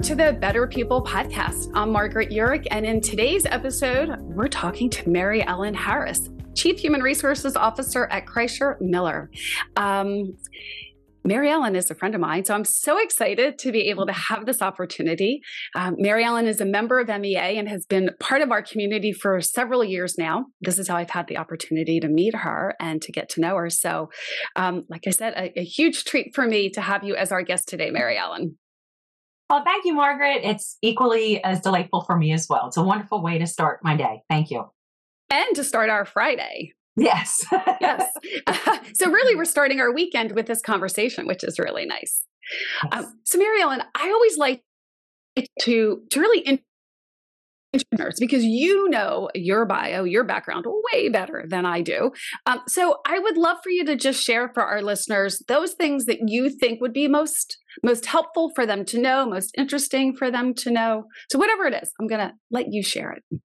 Welcome to the Better People podcast. I'm Margaret Uhrich, and in today's episode, we're talking to Mary Ellen Harris, Chief Human Resources Officer at Kreischer Miller. Um, Mary Ellen is a friend of mine, so I'm so excited to be able to have this opportunity. Um, Mary Ellen is a member of MEA and has been part of our community for several years now. This is how I've had the opportunity to meet her and to get to know her. So, um, like I said, a, a huge treat for me to have you as our guest today, Mary Ellen. Well, thank you, Margaret. It's equally as delightful for me as well. It's a wonderful way to start my day. Thank you. And to start our Friday. Yes. yes. Uh, so, really, we're starting our weekend with this conversation, which is really nice. Yes. Um, so, Mary Ellen, I always like to, to really because you know your bio, your background way better than I do. Um, so I would love for you to just share for our listeners those things that you think would be most most helpful for them to know, most interesting for them to know. So whatever it is, I'm going to let you share it.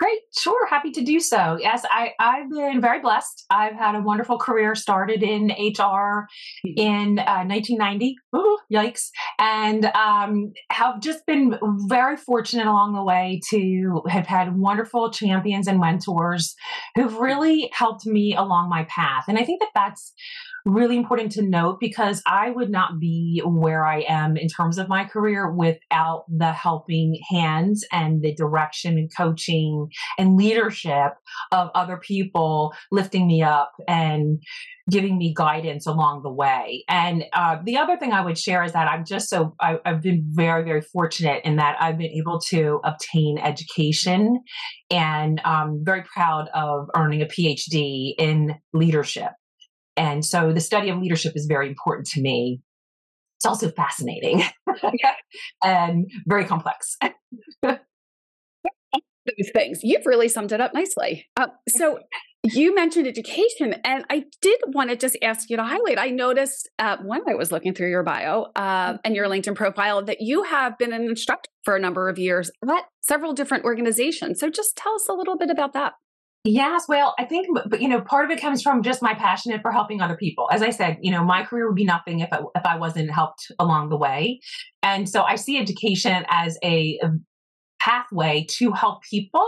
Great, sure, happy to do so. Yes, I, I've been very blessed. I've had a wonderful career. Started in HR in uh, 1990. Ooh, yikes! And um, have just been very fortunate along the way to have had wonderful champions and mentors who've really helped me along my path. And I think that that's really important to note because I would not be where I am in terms of my career without the helping hands and the direction and coaching and leadership of other people lifting me up and giving me guidance along the way. And uh, the other thing I would share is that I'm just so, I, I've been very, very fortunate in that I've been able to obtain education and I'm um, very proud of earning a PhD in leadership. And so the study of leadership is very important to me. It's also fascinating and very complex. Those things. You've really summed it up nicely. Uh, so you mentioned education, and I did want to just ask you to highlight. I noticed uh, when I was looking through your bio uh, and your LinkedIn profile that you have been an instructor for a number of years at several different organizations. So just tell us a little bit about that. Yes, well, I think, but you know, part of it comes from just my passion for helping other people. As I said, you know, my career would be nothing if I, if I wasn't helped along the way, and so I see education as a, a pathway to help people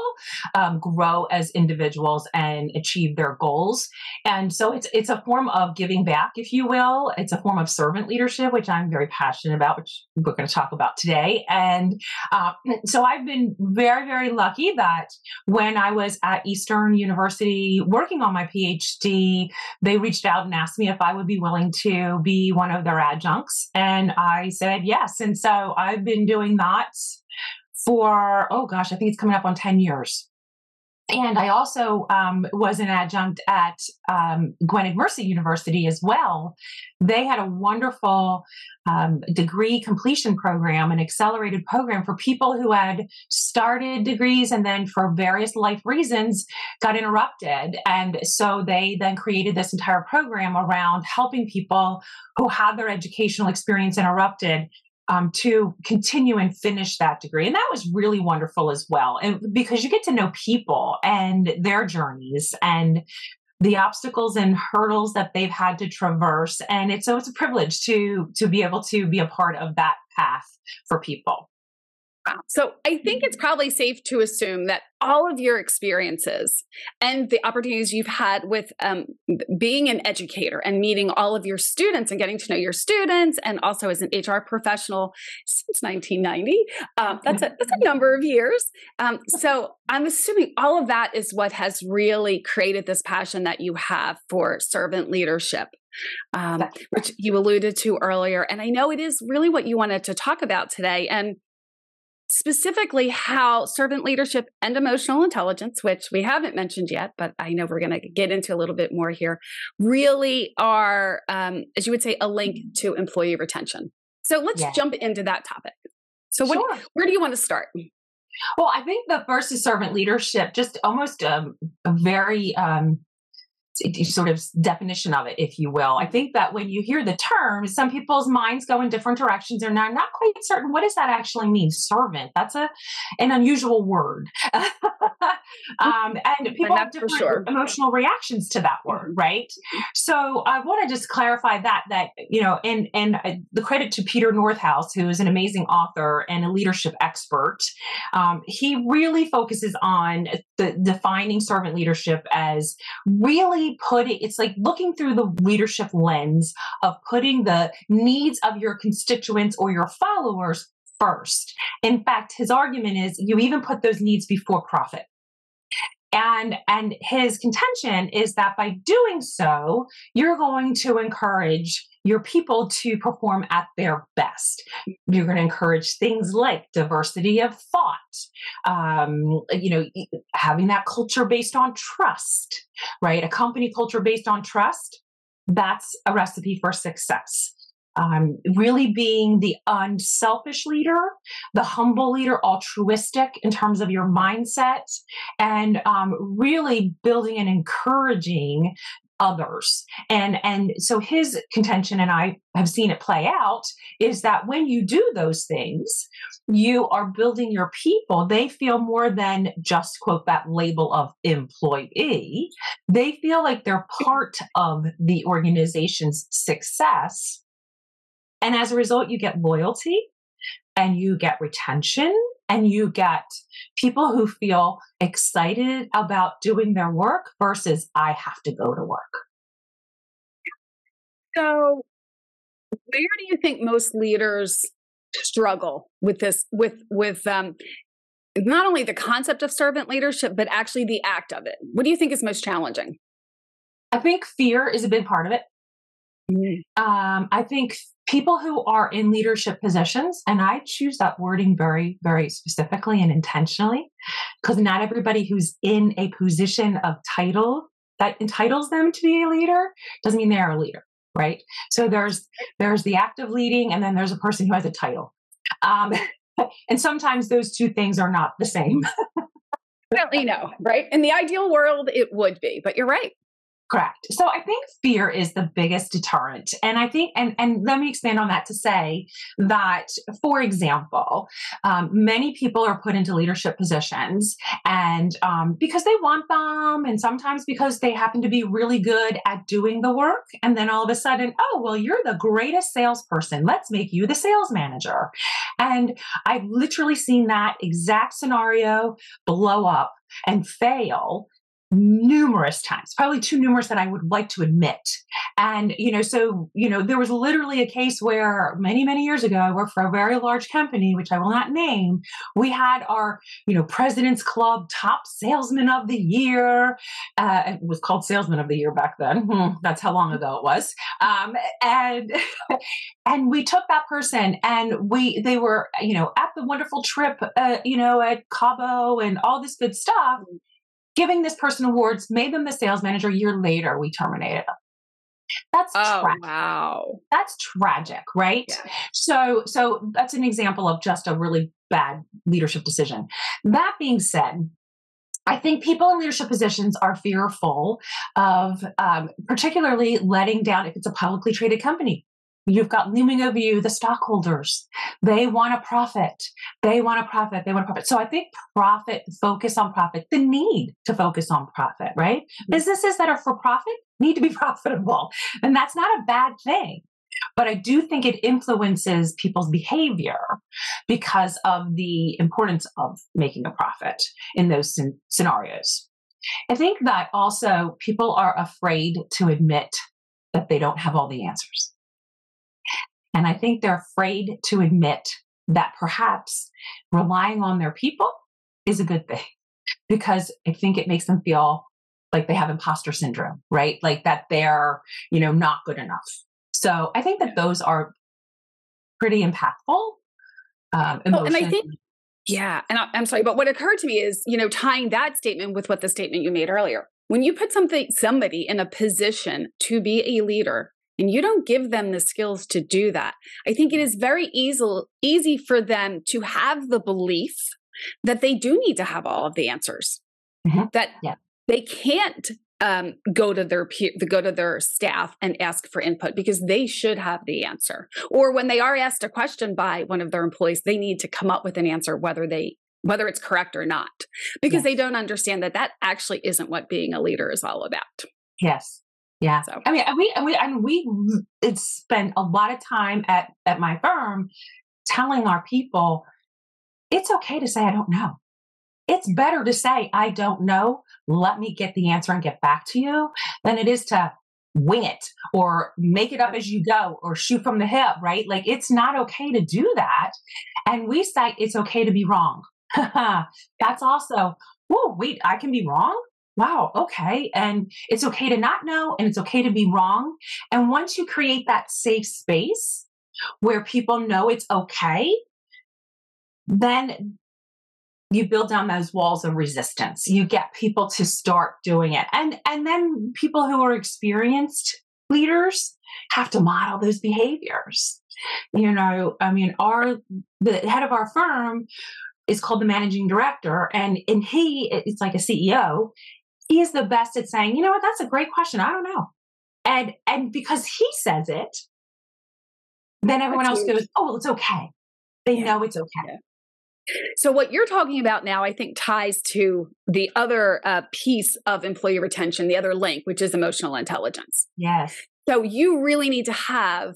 um, grow as individuals and achieve their goals. And so it's it's a form of giving back, if you will. It's a form of servant leadership, which I'm very passionate about, which we're going to talk about today. And uh, so I've been very very lucky that when I was at Eastern University working on my PhD, they reached out and asked me if I would be willing to be one of their adjuncts, and I said yes. And so I've been doing that for, oh gosh, I think it's coming up on 10 years. And I also um, was an adjunct at um, Gwynedd Mercy University as well. They had a wonderful um, degree completion program, an accelerated program for people who had started degrees and then, for various life reasons, got interrupted. And so they then created this entire program around helping people who had their educational experience interrupted um, to continue and finish that degree. And that was really wonderful as well. And because you get to know people and their journeys and the obstacles and hurdles that they've had to traverse. And it's so it's a privilege to to be able to be a part of that path for people. So I think it's probably safe to assume that all of your experiences and the opportunities you've had with um, being an educator and meeting all of your students and getting to know your students, and also as an HR professional since 1990, um, that's a that's a number of years. Um, so I'm assuming all of that is what has really created this passion that you have for servant leadership. Um, which you alluded to earlier. And I know it is really what you wanted to talk about today. And specifically how servant leadership and emotional intelligence, which we haven't mentioned yet, but I know we're going to get into a little bit more here, really are, um, as you would say, a link to employee retention. So let's yeah. jump into that topic. So, what, sure. where do you want to start? Well, I think the first is servant leadership, just almost um, a very um, sort of definition of it, if you will. I think that when you hear the term, some people's minds go in different directions. They're not, not quite certain what does that actually mean. Servant. That's a an unusual word, um, and people have different sure. emotional reactions to that word, mm-hmm. right? So I want to just clarify that that you know, and and uh, the credit to Peter Northouse, who is an amazing author and a leadership expert. Um, he really focuses on the defining servant leadership as really putting it's like looking through the leadership lens of putting the needs of your constituents or your followers first. In fact, his argument is you even put those needs before profit. And, and his contention is that by doing so, you're going to encourage your people to perform at their best. You're going to encourage things like diversity of thought, um, you know, having that culture based on trust, right? A company culture based on trust, that's a recipe for success. Um, really being the unselfish leader, the humble leader, altruistic in terms of your mindset, and um, really building and encouraging others. And and so his contention and i have seen it play out is that when you do those things you are building your people. They feel more than just quote that label of employee. They feel like they're part of the organization's success. And as a result you get loyalty and you get retention and you get people who feel excited about doing their work versus I have to go to work. So, where do you think most leaders struggle with this with with um not only the concept of servant leadership but actually the act of it what do you think is most challenging i think fear is a big part of it mm-hmm. um, i think people who are in leadership positions, and I choose that wording very, very specifically and intentionally, because not everybody who's in a position of title that entitles them to be a leader doesn't mean they're a leader, right? So there's there's the act of leading, and then there's a person who has a title. Um, and sometimes those two things are not the same. Definitely no, right? In the ideal world, it would be, but you're right. Correct. So I think fear is the biggest deterrent. And I think, and, and let me expand on that to say that, for example, um, many people are put into leadership positions and um, because they want them, and sometimes because they happen to be really good at doing the work. And then all of a sudden, oh, well, you're the greatest salesperson. Let's make you the sales manager. And I've literally seen that exact scenario blow up and fail numerous times, probably too numerous that I would like to admit. And, you know, so, you know, there was literally a case where many, many years ago, I worked for a very large company, which I will not name. We had our, you know, President's Club top salesman of the year. Uh, it was called salesman of the year back then. Hmm, that's how long ago it was. Um, and, and we took that person and we, they were, you know, at the wonderful trip, uh, you know, at Cabo and all this good stuff giving this person awards, made them the sales manager. A year later, we terminated them. That's oh, tragic. wow. That's tragic, right? Yeah. So, so that's an example of just a really bad leadership decision. That being said, I think people in leadership positions are fearful of, um, particularly letting down if it's a publicly traded company. You've got looming over you the stockholders. They want a profit. They want a profit. They want a profit. So I think profit, focus on profit, the need to focus on profit, right? Mm-hmm. Businesses that are for profit need to be profitable. And that's not a bad thing. But I do think it influences people's behavior because of the importance of making a profit in those scenarios. I think that also people are afraid to admit that they don't have all the answers. And I think they're afraid to admit that perhaps relying on their people is a good thing because I think it makes them feel like they have imposter syndrome, right? Like that they're, you know, not good enough. So I think that those are pretty impactful. Um, oh, and I think, yeah, and I, I'm sorry, but what occurred to me is, you know, tying that statement with what the statement you made earlier. When you put something, somebody in a position to be a leader, and you don't give them the skills to do that, I think it is very easy, easy for them to have the belief that they do need to have all of the answers. Mm-hmm. That yeah. they can't um, go to their peer, go to their staff and ask for input because they should have the answer. Or when they are asked a question by one of their employees, they need to come up with an answer whether they whether it's correct or not because yes. they don't understand that that actually isn't what being a leader is all about. Yes. Yeah. So. I mean, we, we, and we it's spent a lot of time at, at my firm telling our people it's okay to say, I don't know. It's better to say, I don't know. Let me get the answer and get back to you than it is to wing it or make it up as you go or shoot from the hip, right? Like it's not okay to do that. And we say it's okay to be wrong. That's also, whoa, wait, I can be wrong? Wow, okay. And it's okay to not know and it's okay to be wrong. And once you create that safe space where people know it's okay, then you build down those walls of resistance. You get people to start doing it. And and then people who are experienced leaders have to model those behaviors. You know, I mean, our the head of our firm is called the managing director and and he it's like a CEO. He is the best at saying, you know what, that's a great question. I don't know. And and because he says it, then everyone else goes, oh, well, it's okay. They yeah. know it's okay. Yeah. So, what you're talking about now, I think, ties to the other uh, piece of employee retention, the other link, which is emotional intelligence. Yes. So, you really need to have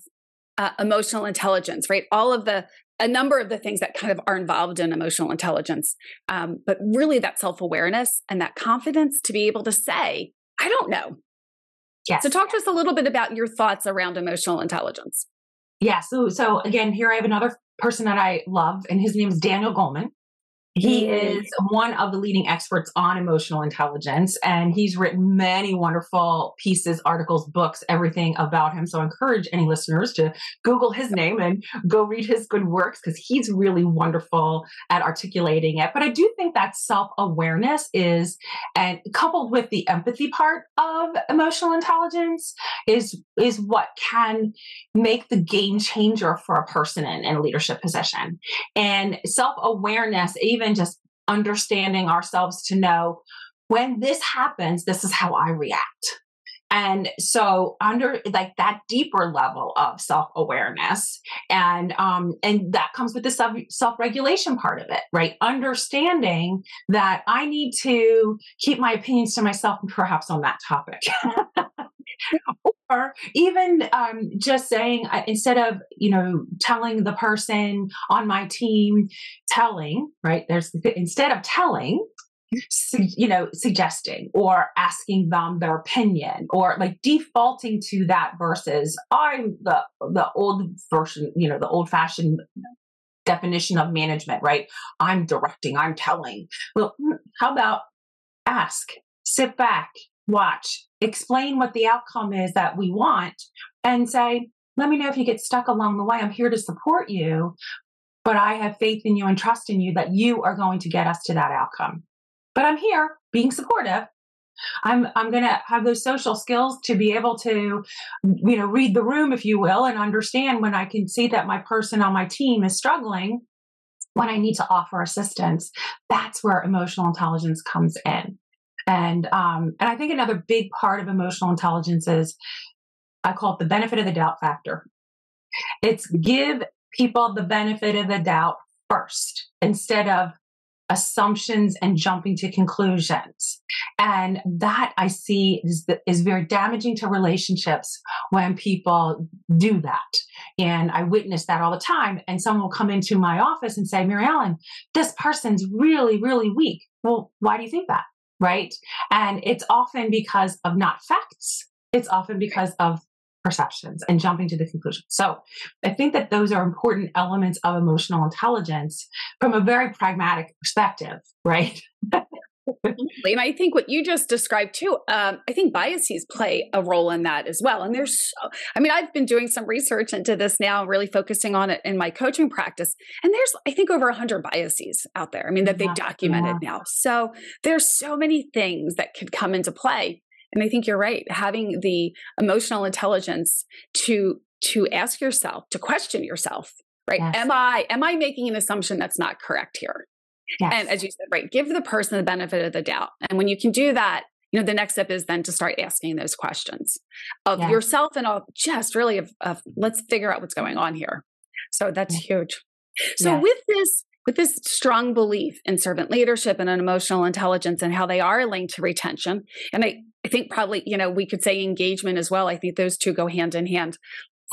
uh, emotional intelligence, right? All of the a number of the things that kind of are involved in emotional intelligence, um, but really that self awareness and that confidence to be able to say, I don't know. Yes. So, talk to us a little bit about your thoughts around emotional intelligence. Yeah. So, so again, here I have another person that I love, and his name is Daniel Goleman. He mm-hmm. is one of the leading experts on emotional intelligence, and he's written many wonderful pieces, articles, books, everything about him. So I encourage any listeners to Google his name and go read his good works because he's really wonderful at articulating it. But I do think that self awareness is, and coupled with the empathy part of emotional intelligence, is is what can make the game changer for a person in, in a leadership position. And self awareness, even even just understanding ourselves to know when this happens, this is how I react. And so under like that deeper level of self-awareness and um and that comes with the self self-regulation part of it, right? Understanding that I need to keep my opinions to myself and perhaps on that topic. or even um, just saying uh, instead of you know telling the person on my team telling right there's instead of telling you know suggesting or asking them their opinion or like defaulting to that versus i'm the the old version you know the old fashioned definition of management right? I'm directing i'm telling. Well hmm, how about ask sit back watch, explain what the outcome is that we want, and say, let me know if you get stuck along the way. I'm here to support you, but I have faith in you and trust in you that you are going to get us to that outcome. But I'm here being supportive. I'm I'm going to have those social skills to be able to you know read the room if you will and understand when I can see that my person on my team is struggling when I need to offer assistance. That's where emotional intelligence comes in. And um, and I think another big part of emotional intelligence is I call it the benefit of the doubt factor. It's give people the benefit of the doubt first instead of assumptions and jumping to conclusions. And that I see is, is very damaging to relationships when people do that. And I witness that all the time. And someone will come into my office and say, Mary Ellen, this person's really, really weak. Well, why do you think that? Right? And it's often because of not facts, it's often because of perceptions and jumping to the conclusion. So I think that those are important elements of emotional intelligence from a very pragmatic perspective, right? and I think what you just described too, um, I think biases play a role in that as well. And there's, so, I mean, I've been doing some research into this now, really focusing on it in my coaching practice. And there's, I think, over 100 biases out there. I mean, that they've documented yeah. now. So there's so many things that could come into play. And I think you're right. Having the emotional intelligence to to ask yourself, to question yourself, right? Yes. Am I am I making an assumption that's not correct here? Yes. And as you said, right, give the person the benefit of the doubt. And when you can do that, you know the next step is then to start asking those questions of Yeah. yourself and of just really of, of let's figure out what's going on here so that's huge so Yes. with this with this strong belief in servant leadership and in emotional intelligence and how they are linked to retention and i, I think probably you know we could say engagement as well i think those two go hand in hand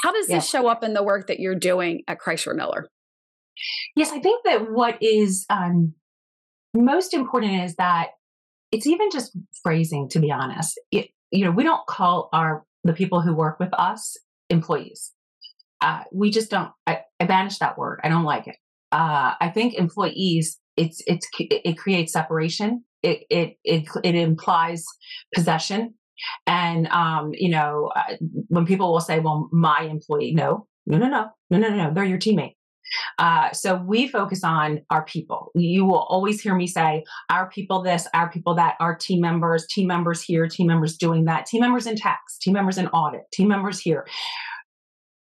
how does Yeah. this show up in the work that you're doing at Kreischer Miller Yes, I think that what is um, most important is that it's even just phrasing. To be honest, it, you know, we don't call our the people who work with us employees. Uh, we just don't. I, I banish that word. I don't like it. Uh, I think employees. It's it's it creates separation. It it it it implies possession, and um, you know, uh, when people will say, "Well, my employee," no, no, no, no, no, no, no, they're your teammate. Uh, so we focus on our people. You will always hear me say, our people this, our people that, our team members, team members here, team members doing that, team members in tax, team members in audit, team members here.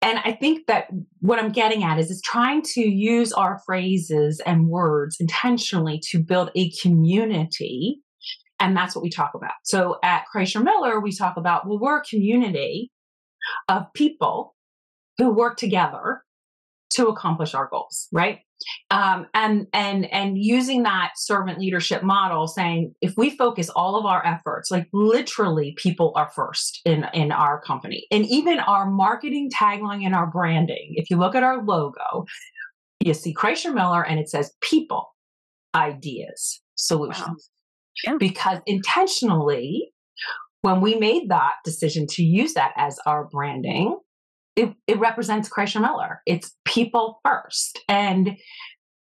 And I think that what I'm getting at is, is trying to use our phrases and words intentionally to build a community. And that's what we talk about. So at Kreischer Miller, we talk about, well, we're a community of people who work together to accomplish our goals right? Um, and and and using that servant leadership model saying if we focus all of our efforts like literally people are first in in our company. And even our marketing tagline and our branding if you look at our logo you see kreischer miller and it says people ideas solutions. Yeah. because intentionally when we made that decision to use that as our branding it, it represents Kreischer Miller. It's people first. And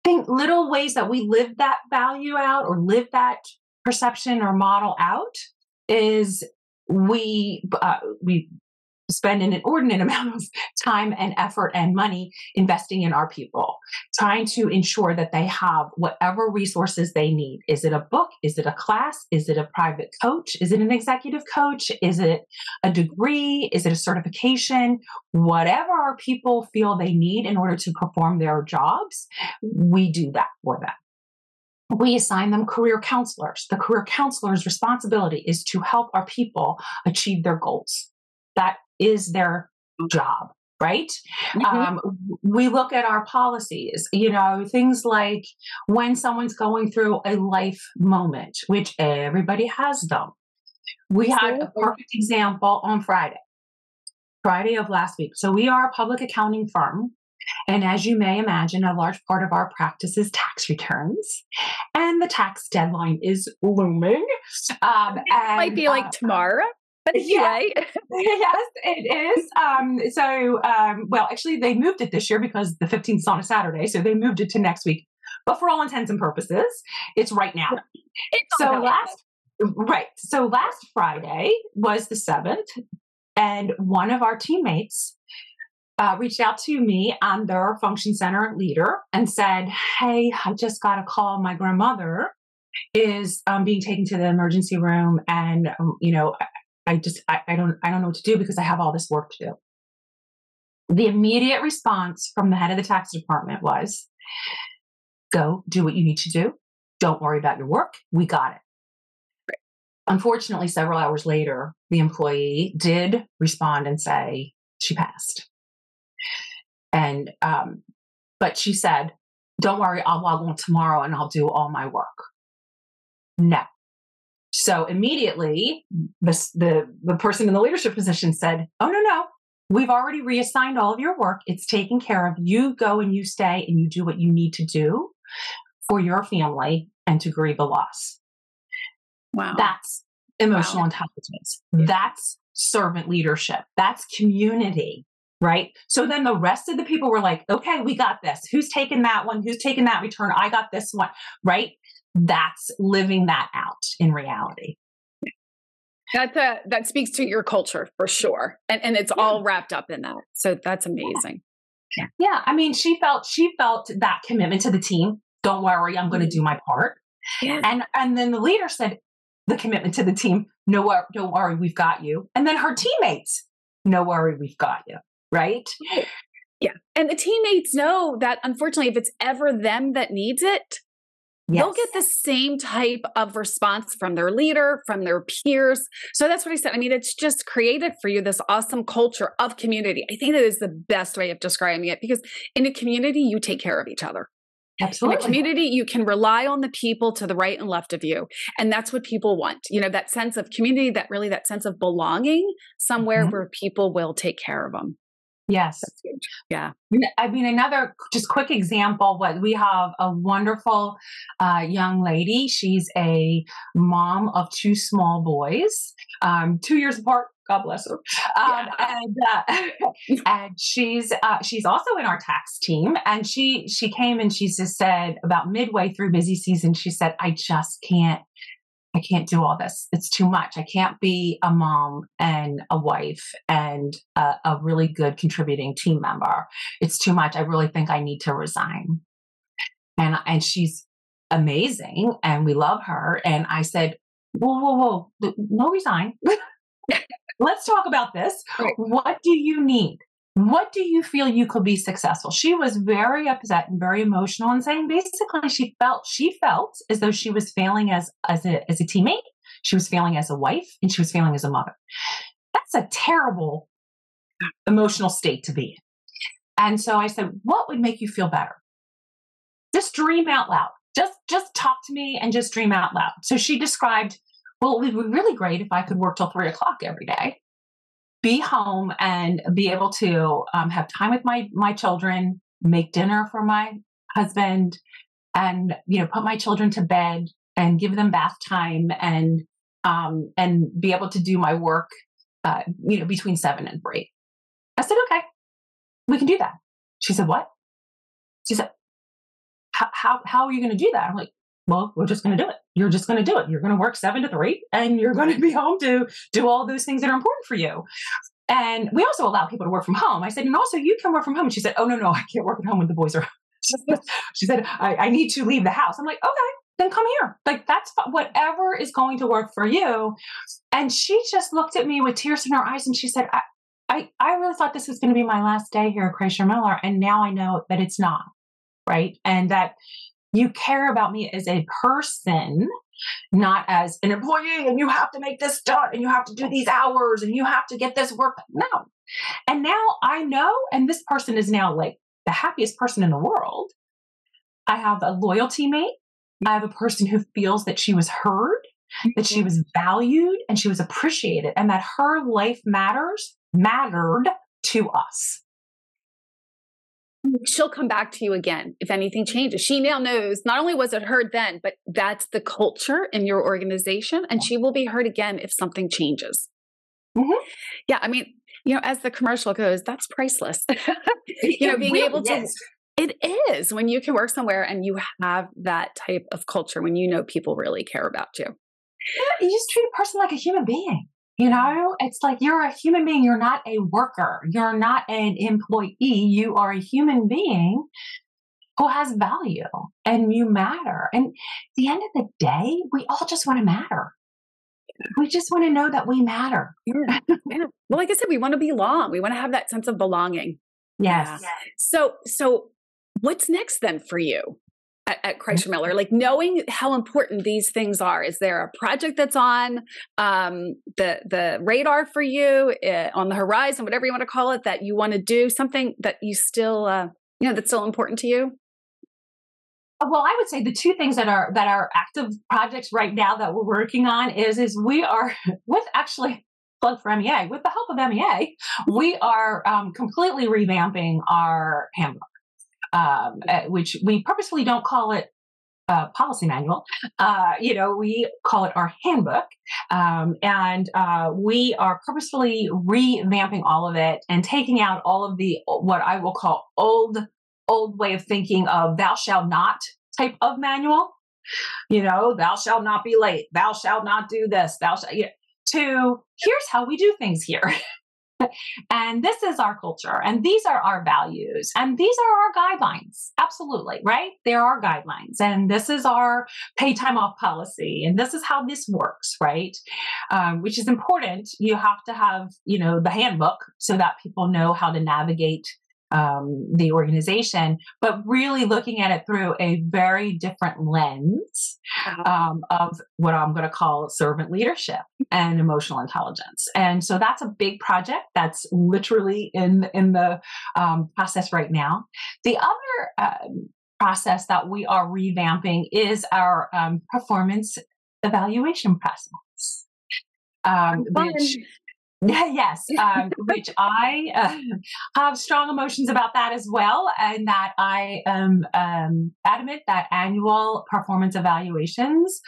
think little ways that we live that value out or live that perception or model out is we uh, we spend an inordinate amount of time and effort and money investing in our people. Trying to ensure that they have whatever resources they need. Is it a book? Is it a class? Is it a private coach? Is it an executive coach? Is it a degree? Is it a certification? Whatever our people feel they need in order to perform their jobs we do that for them. We assign them career counselors. The career counselor's responsibility is to help our people achieve their goals. That is their job, right? Mhm. Um, we look at our policies, you know, things like when someone's going through a life moment, which everybody has them. We had a perfect example on Friday, Friday of last week. So we are a public accounting firm. And as you may imagine, a large part of our practice is tax returns, and the tax deadline is looming. Um, it might be like uh, tomorrow but yeah. anyway yes, it is. Um, so, um, well, actually, they moved it this year because the 15th is on a Saturday, so they moved it to next week. But for all intents and purposes, it's right now. It's So last, right. So last Friday was the seventh, and one of our teammates uh, reached out to me and their function center leader and said, "Hey, I just got a call. My grandmother is um, being taken to the emergency room, and um, you know, I, just I, I don't I don't know what to do because I have all this work to do." The immediate response from the head of the tax department was, "Go do what you need to do. Don't worry about your work. We got it." Unfortunately, several hours later, the employee did respond and say she passed. And, um, but she said, don't worry, I'll log on tomorrow and I'll do all my work. No. So immediately, the, the, the person in the leadership position said, oh, no, no, we've already reassigned all of your work. It's taken care of. You go and you stay and you do what you need to do for your family and to grieve a loss. wow That's emotional Wow. intelligence. That's servant leadership. That's community, right? So then the rest of the people were like, okay, we got this. Who's taking that one? Who's taking that return? I got this one, right? That's living that out in reality. That uh, that speaks to your culture for sure, and and it's all wrapped up in that. So that's amazing. Yeah. yeah, I mean, she felt, she felt that commitment to the team. Don't worry, I'm going to do my part. Yeah. And, and then the leader said, the commitment to the team, no, don't worry, we've got you. And then her teammates, no worry, we've got you. Right. Yeah. And the teammates know that unfortunately, if it's ever them that needs it, Yes. They'll get the same type of response from their leader, from their peers. So that's what I said. I mean, it's just created for you this awesome culture of community. I think that is the best way of describing it because in a community, you take care of each other. Absolutely. In a community, you can rely on the people to the right and left of you. And that's what people want. You know, that sense of community, that really that sense of belonging somewhere mm-hmm. where people will take care of them. Yes. Yeah. I mean, another just quick example. What we have a wonderful uh, young lady. She's a mom of two small boys, um, two years apart. God bless her. Um, yeah. And uh, and she's uh, she's also in our tax team. And she she came and she just said about midway through busy season, she said, "I just can't I can't do all this. It's too much. I can't be a mom and a wife and a, a, really good contributing team member. It's too much. I really think I need to resign. And and she's amazing and we love her. And I said, whoa, whoa, whoa, no resign. Let's talk about this. Right. What do you need? What do you feel you could be successful? She was very upset and very emotional and saying basically she felt she felt as though she was failing as as a as a teammate. She was failing as a wife and she was failing as a mother. That's a terrible emotional state to be in. And so i said what would make you feel better? Just dream out loud. Just just talk to me and just dream out loud. So she described well it would be really great if i could work till three o'clock every day be home and be able to um, have time with my my children, make dinner for my husband, and you know put my children to bed and give them bath time and um, and be able to do my work, uh, you know, between seven and three. I said, okay, we can do that. She said, what? She said, how how are you going to do that? I'm like, well, we're just going to do it. You're just going to do it. You're going to work seven to three and you're going to be home to do all those things that are important for you. And we also allow people to work from home. I said, and also you can work from home. And she said, oh, no, no, I can't work at home when the boys are. she said, I, I need to leave the house. I'm like, okay, then come here. Like that's whatever is going to work for you. And she just looked at me with tears in her eyes and she said, I, I, I really thought this was going to be my last day here at Kreischer Miller. And now I know that it's not. Right. And that you care about me as a person, not as an employee, and you have to make this done, and you have to do these hours, and you have to get this work. No. And now I know, and this person is now like the happiest person in the world. I have a loyal teammate. I have a person who feels that she was heard, that she mm-hmm. was valued, and she was appreciated, and that her life matters, mattered to us she'll come back to you again if anything changes. She now knows not only was it heard then, but that's the culture in your organization, and she will be heard again if something changes. Mm-hmm. Yeah, I mean, you know, as the commercial goes, that's priceless. you know, being really able to. Is. It is when you can work somewhere and you have that type of culture when you know people really care about you. Yeah, you just treat a person like a human being. You know, it's like you're a human being. You're not a worker. You're not an employee. You are a human being who has value and you matter. And at the end of the day, we all just want to matter. We just want to know that we matter. Yeah. Well, like I said, we want to belong. We want to have that sense of belonging. Yes. Yeah. So, so what's next then for you? At, at Kreischer Miller, like knowing how important these things are. Is there a project that's on um, the the radar for you uh, on the horizon, whatever you want to call it, that you want to do something that you still, uh, you know, that's still important to you? Uh, well, I would say the two things that are that are active projects right now that we're working on is is we are with actually plug for MEA with the help of MEA, we are um, completely revamping our handbook um, uh, which we purposefully don't call it a policy manual. Uh, you know, we call it our handbook. Um, and uh, we are purposefully revamping all of it and taking out all of the, what I will call old, old way of thinking of thou shalt not type of manual. You know, thou shalt not be late. Thou shalt not do this. Thou shalt, you know, to here's how we do things here. and this is our culture and these are our values and these are our guidelines. Absolutely right? There are guidelines and this is our pay time off policy and this is how this works right? Um, which is important. You have to have you know the handbook so that people know how to navigate um, the organization, but really looking at it through a very different lens um, of what I'm going to call servant leadership and emotional intelligence. And so that's a big project that's literally in in the um, process right now. The other uh, process that we are revamping is our um, performance evaluation process. Um, which yes, um, which I uh, have strong emotions about that as well, and that I am um, adamant that annual performance evaluations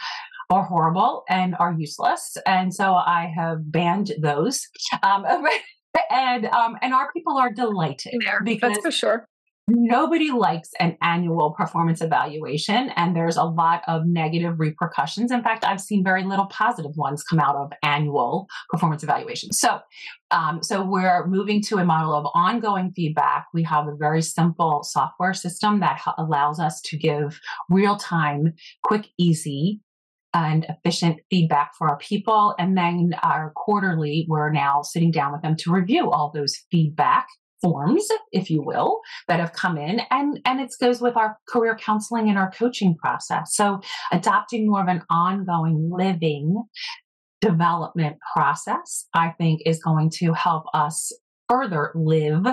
are horrible and are useless, and so I have banned those. Um, and um, and our people are delighted there, because that's for sure nobody likes an annual performance evaluation and there's a lot of negative repercussions. In fact i've seen very little positive ones come out of annual performance evaluations. So um, so we're moving to a model of ongoing feedback. We have a very simple software system that allows us to give real-time quick easy and efficient feedback for our people. And then our quarterly, we're now sitting down with them to review all those feedback forms if you will that have come in and and it goes with our career counseling and our coaching process. So adopting more of an ongoing living development process i think is going to help us further live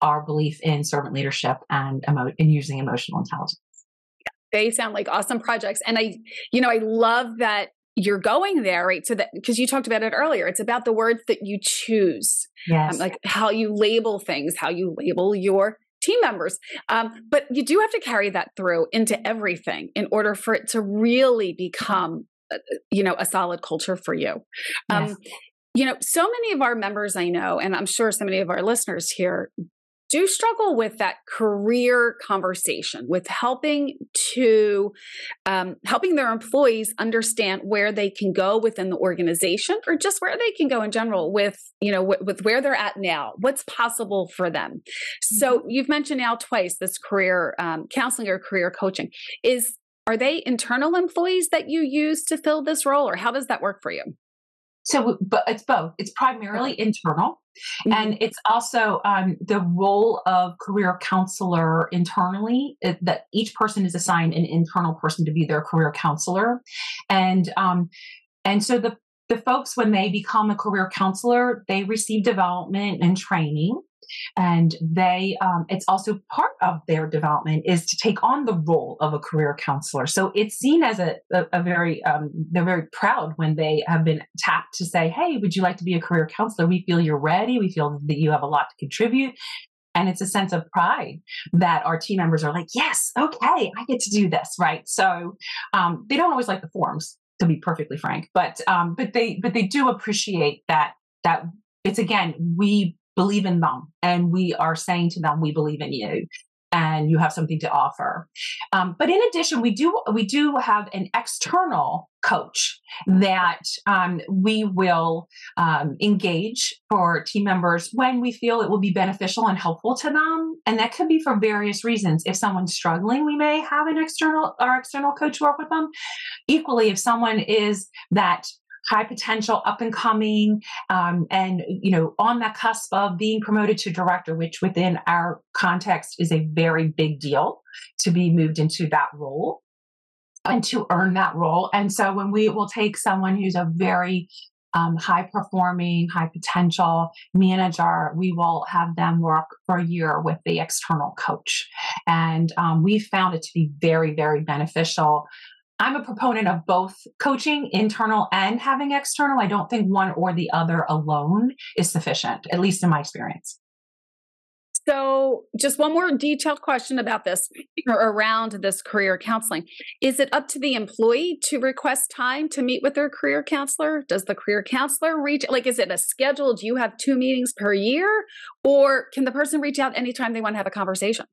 our belief in servant leadership and emo- and using emotional intelligence. They sound like awesome projects and i you know i love that you're going there, right? So that because you talked about it earlier, it's about the words that you choose, um, yes. Um, like how you label things, how you label your team members. Um, but you do have to carry that through into everything in order for it to really become, uh, you know, a solid culture for you. Um, yes. You know, so many of our members I know, and I'm sure so many of our listeners here do struggle with that career conversation with helping to um, helping their employees understand where they can go within the organization or just where they can go in general with you know w- with where they're at now what's possible for them. So mm-hmm. you've mentioned now twice this career um, counseling or career coaching. Is are they internal employees that you use to fill this role or how does that work for you so, but it's both. It's primarily internal, mm-hmm. and it's also um, the role of career counselor internally. It, that each person is assigned an internal person to be their career counselor, and um, and so the the folks when they become a career counselor, they receive development and training and they um, it's also part of their development is to take on the role of a career counselor. So it's seen as a, a, a very um, they're very proud when they have been tapped to say hey would you like to be a career counselor? We feel you're ready. We feel that you have a lot to contribute. And it's a sense of pride that our team members are like yes okay i get to do this right? So um, they don't always like the forms to be perfectly frank but um, but they but they do appreciate that that it's again we believe in them and we are saying to them we believe in you and you have something to offer. Um, but in addition we do we do have an external coach that um, we will um, engage for team members when we feel it will be beneficial and helpful to them and that could be for various reasons. If someone's struggling we may have an external our external coach work with them. Equally if someone is that high potential, up and coming, um, and you know, on that cusp of being promoted to director, which within our context is a very big deal to be moved into that role and to earn that role. And so when we will take someone who's a very um, high performing, high potential manager, we will have them work for a year with the external coach. And um, we found it to be very, very beneficial I'm a proponent of both coaching, internal and having external. I don't think one or the other alone is sufficient, at least in my experience. So, just one more detailed question about this around this career counseling. Is it up to the employee to request time to meet with their career counselor? Does the career counselor reach like is it a schedule? Do you have two meetings per year or can the person reach out anytime they want to have a conversation?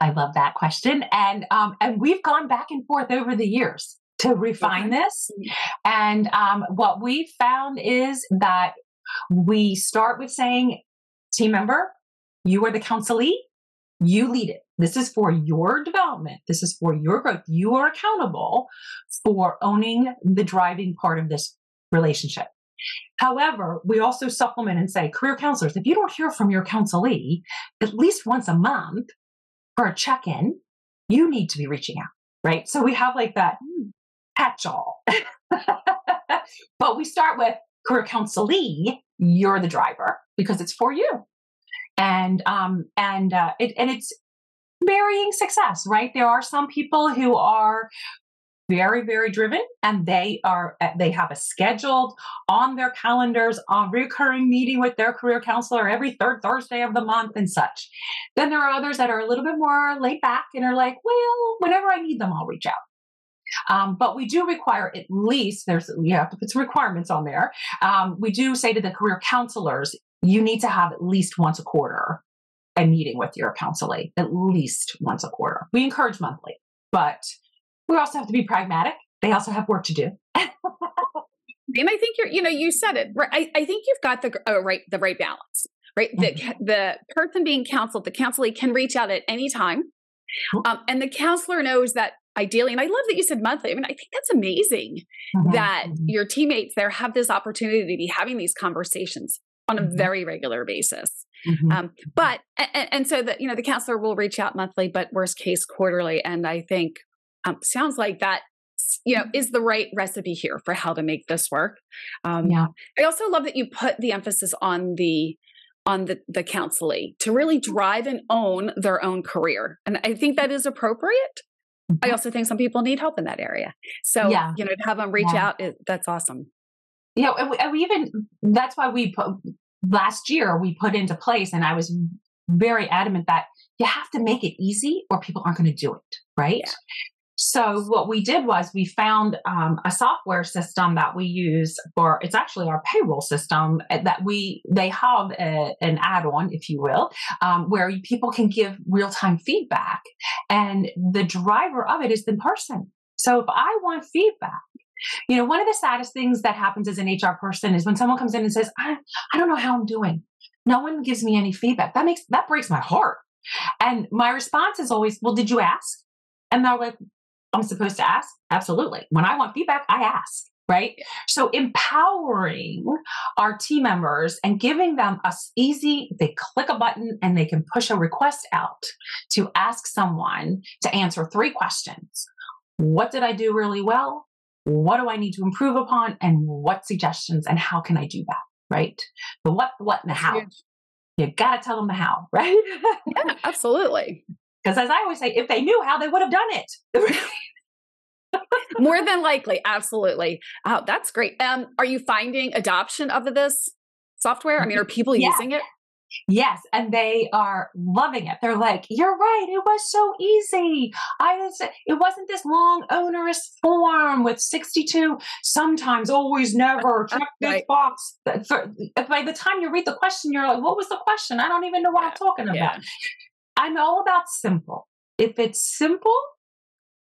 I love that question, and um, and we've gone back and forth over the years to refine this. And um, what we found is that we start with saying, "Team member, you are the counselee. You lead it. This is for your development. This is for your growth. You are accountable for owning the driving part of this relationship." However, we also supplement and say, career counselors, if you don't hear from your counselee at least once a month for a check in, you need to be reaching out, right? So we have like that hmm. catch all. but we start with career counselee, you're the driver because it's for you. And um and uh it and it's varying success, right? There are some people who are very very driven and they are uh, they have a scheduled on their calendars a recurring meeting with their career counselor every third thursday of the month and such. Then there are others that are a little bit more laid back and are like well whenever i need them i'll reach out. Um, but we do require at least there's you have to put some requirements on there. Um, we do say to the career counselors you need to have at least once a quarter a meeting with your counselee at least once a quarter. We encourage monthly but we also have to be pragmatic. They also have work to do. and I think you're, you know, you said it. Right? I, I think you've got the uh, right the right balance. Right, mm-hmm. the the person being counseled, the counselee can reach out at any time, um, and the counselor knows that ideally. And I love that you said monthly. I mean, I think that's amazing mm-hmm. that mm-hmm. your teammates there have this opportunity to be having these conversations on a mm-hmm. very regular basis. Mm-hmm. Um, but and, and, so that you know the counselor will reach out monthly, but worst case quarterly. And I think um, sounds like that you know mm-hmm. is the right recipe here for how to make this work um, yeah i also love that you put the emphasis on the on the the counselee to really drive and own their own career and i think that is appropriate mm-hmm. i also think some people need help in that area so yeah. you know to have them reach yeah. out it, that's awesome you know and we, and we even that's why we put last year we put into place and i was very adamant that you have to make it easy or people aren't going to do it right yeah. So what we did was we found um, a software system that we use for it's actually our payroll system eh, that we they have a, an add-on, if you will, um, where people can give real-time feedback, and the driver of it is the person. So if I want feedback, you know, one of the saddest things that happens as an HR person is when someone comes in and says, I, I don't know how I'm doing. No one gives me any feedback. That makes that breaks my heart. And my response is always, Well, did you ask? And they're like, I'm supposed to ask? Absolutely. When I want feedback, I ask right? So empowering our team members and giving them a easy, they click a button and they can push a request out to ask someone to answer three questions. What did I do really well? What do I need to improve upon? And what suggestions and how can I do that? Right? The what, the what, and the how. You got to tell them the how, right? yeah, absolutely. Because as I always say, if they knew how, they would have done it. More than likely, absolutely. Oh, that's great. Um, are you finding adoption of this software? I mean, are people yeah. using it? Yes, and they are loving it. They're like, "You're right. It was so easy. I was. It wasn't this long, onerous form with 62. Sometimes, always, never. Check this right. box." By the time you read the question, you're like, "What was the question? I don't even know what yeah. I'm talking about." Yeah. I'm all about simple. If it's simple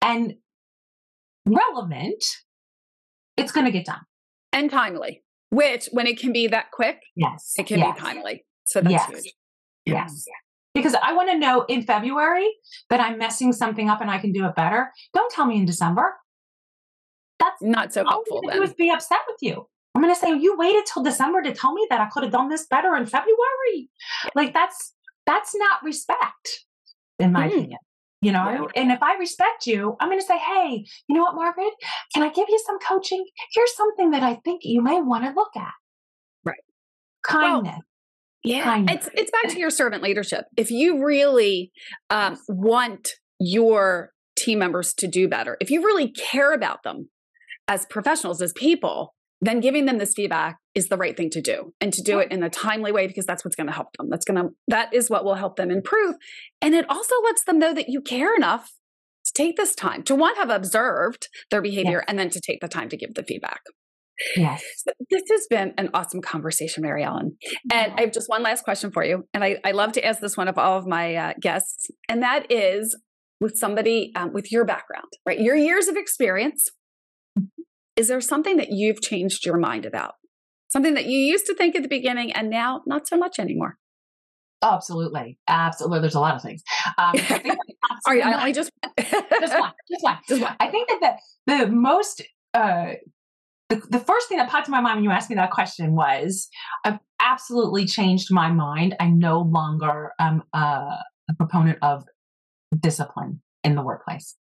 and relevant, it's going to get done. And timely, which when it can be that quick, yes, it can yes. be timely. So that's yes. huge. Yes. Because I want to know in February that I'm messing something up and I can do it better. Don't tell me in December. That's not so helpful. All I'm do is be upset with you. I'm going to say you waited till December to tell me that I could have done this better in February. Like that's that's not respect, in my mm. opinion. You know, yeah. and if I respect you, I'm going to say, hey, you know what, Margaret? Can I give you some coaching? Here's something that I think you may want to look at. Right. Kindness. Well, yeah, Kindness. it's it's back to your servant leadership. If you really um, want your team members to do better, if you really care about them as professionals, as people, then giving them this feedback is the right thing to do and to do it in a timely way because that's what's going to help them. That's going to that is what will help them improve. And it also lets them know that you care enough to take this time to one have observed their behavior yes. and then to take the time to give the feedback. Yes. So this has been an awesome conversation mary ellen. And i have just one last question for you and i, I love to ask this one of all of my uh, guests and that is with somebody um, with your background right? Your years of experience is there something that you've changed your mind about? Something that you used to think at the beginning and now not so much anymore? Oh, absolutely. Absolutely. There's a lot of things. Um, Are you, I just, just one, just one, just one. I think that the, the most, uh, the, the first thing that popped in my mind when you asked me that question was I've absolutely changed my mind. I no longer am a, a proponent of discipline in the workplace.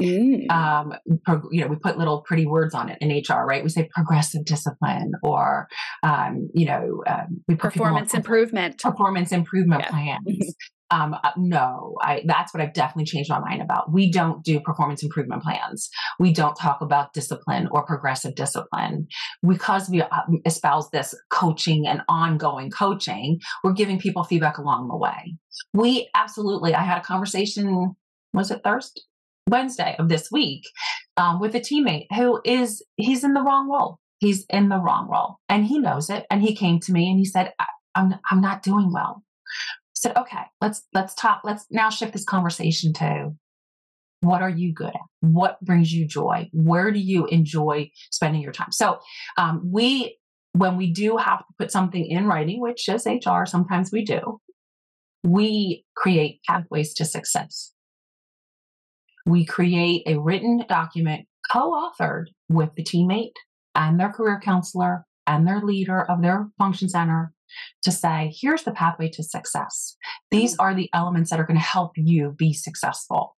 Mm. Um, pro, you know, we put little pretty words on it in HR, right? We say progressive discipline, or um, you know, um, we performance improvement, performance improvement yeah. plans. um, uh, no, I, that's what I've definitely changed my mind about. We don't do performance improvement plans. We don't talk about discipline or progressive discipline because we uh, espouse this coaching and ongoing coaching. We're giving people feedback along the way. We absolutely, I had a conversation, was it Thursday? Wednesday of this week um, with a teammate who is, he's in the wrong role. He's in the wrong role and he knows it. And he came to me and he said, I'm, I'm not doing well said, okay, let's let's talk. Let's now shift this conversation to what are you good at? What brings you joy? Where do you enjoy spending your time? So um, we, when we do have to put something in writing, which is HR, sometimes we do, we create pathways to success. We create a written document co-authored with the teammate and their career counselor and their leader of their function center to say, here's the pathway to success. These mm. are the elements that are going to help you be successful.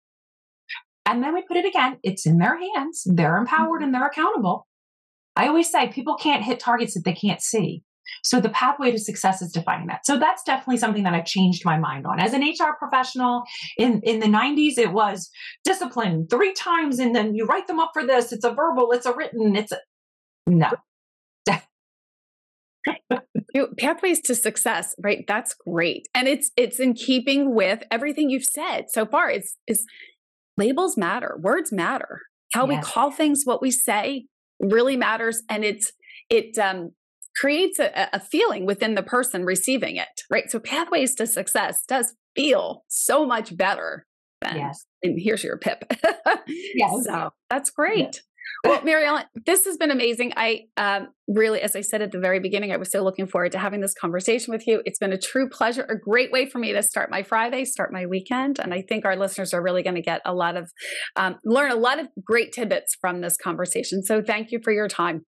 And then we put it again, it's in their hands. They're empowered mm-hmm. and they're accountable. I always say people can't hit targets that they can't see. So the pathway to success is defining that. So that's definitely something that I've changed my mind on. As an HR professional in, in the 90s, it was discipline three times and then you write them up for this. It's a verbal, it's a written, it's a no. pathways to success right that's great and it's it's in keeping with everything you've said so far it's is labels matter words matter how yes. we call things what we say really matters and it's it um creates a, a feeling within the person receiving it right so pathways to success does feel so much better than yes. and here's your pip yes so that's great yes. Well, Mary Ellen, this has been amazing. I um, really, as I said at the very beginning, I was so looking forward to having this conversation with you. It's been a true pleasure, a great way for me to start my Friday, start my weekend. And I think our listeners are really going to get a lot of, um, learn a lot of great tidbits from this conversation. So thank you for your time.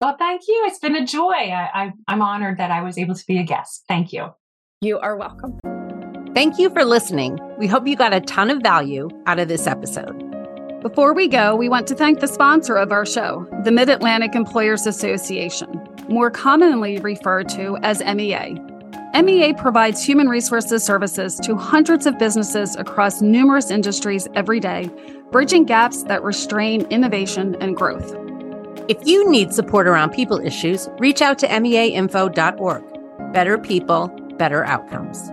Well, thank you. It's been a joy. I, I'm honored that I was able to be a guest. Thank you. You are welcome. Thank you for listening. We hope you got a ton of value out of this episode. Before we go, we want to thank the sponsor of our show, the Mid Atlantic Employers Association, more commonly referred to as MEA. MEA provides human resources services to hundreds of businesses across numerous industries every day, bridging gaps that restrain innovation and growth. If you need support around people issues, reach out to meainfo.org. Better people, better outcomes.